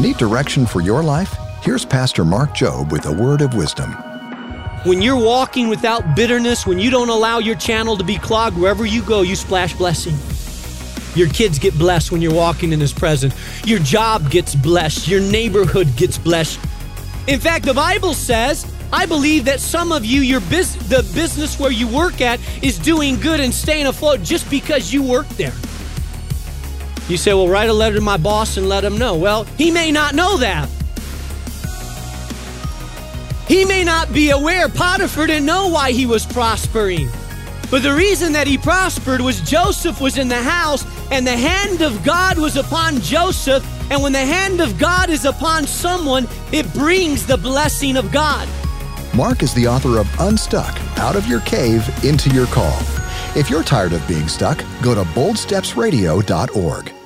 Need direction for your life? Here's Pastor Mark Jobe with a word of wisdom. When you're walking without bitterness, when you don't allow your channel to be clogged, wherever you go, you splash blessing. Your kids get blessed when you're walking in His presence. Your job gets blessed. Your neighborhood gets blessed. In fact, the Bible says, I believe that some of you, your bus- the business where you work at, is doing good and staying afloat just because you work there. You say, well, write a letter to my boss and let him know. Well, he may not know that. He may not be aware. Potiphar didn't know why he was prospering. But the reason that he prospered was Joseph was in the house and the hand of God was upon Joseph. And when the hand of God is upon someone, it brings the blessing of God. Mark is the author of Unstuck Out of Your Cave into Your Call. If you're tired of being stuck, go to boldstepsradio.org.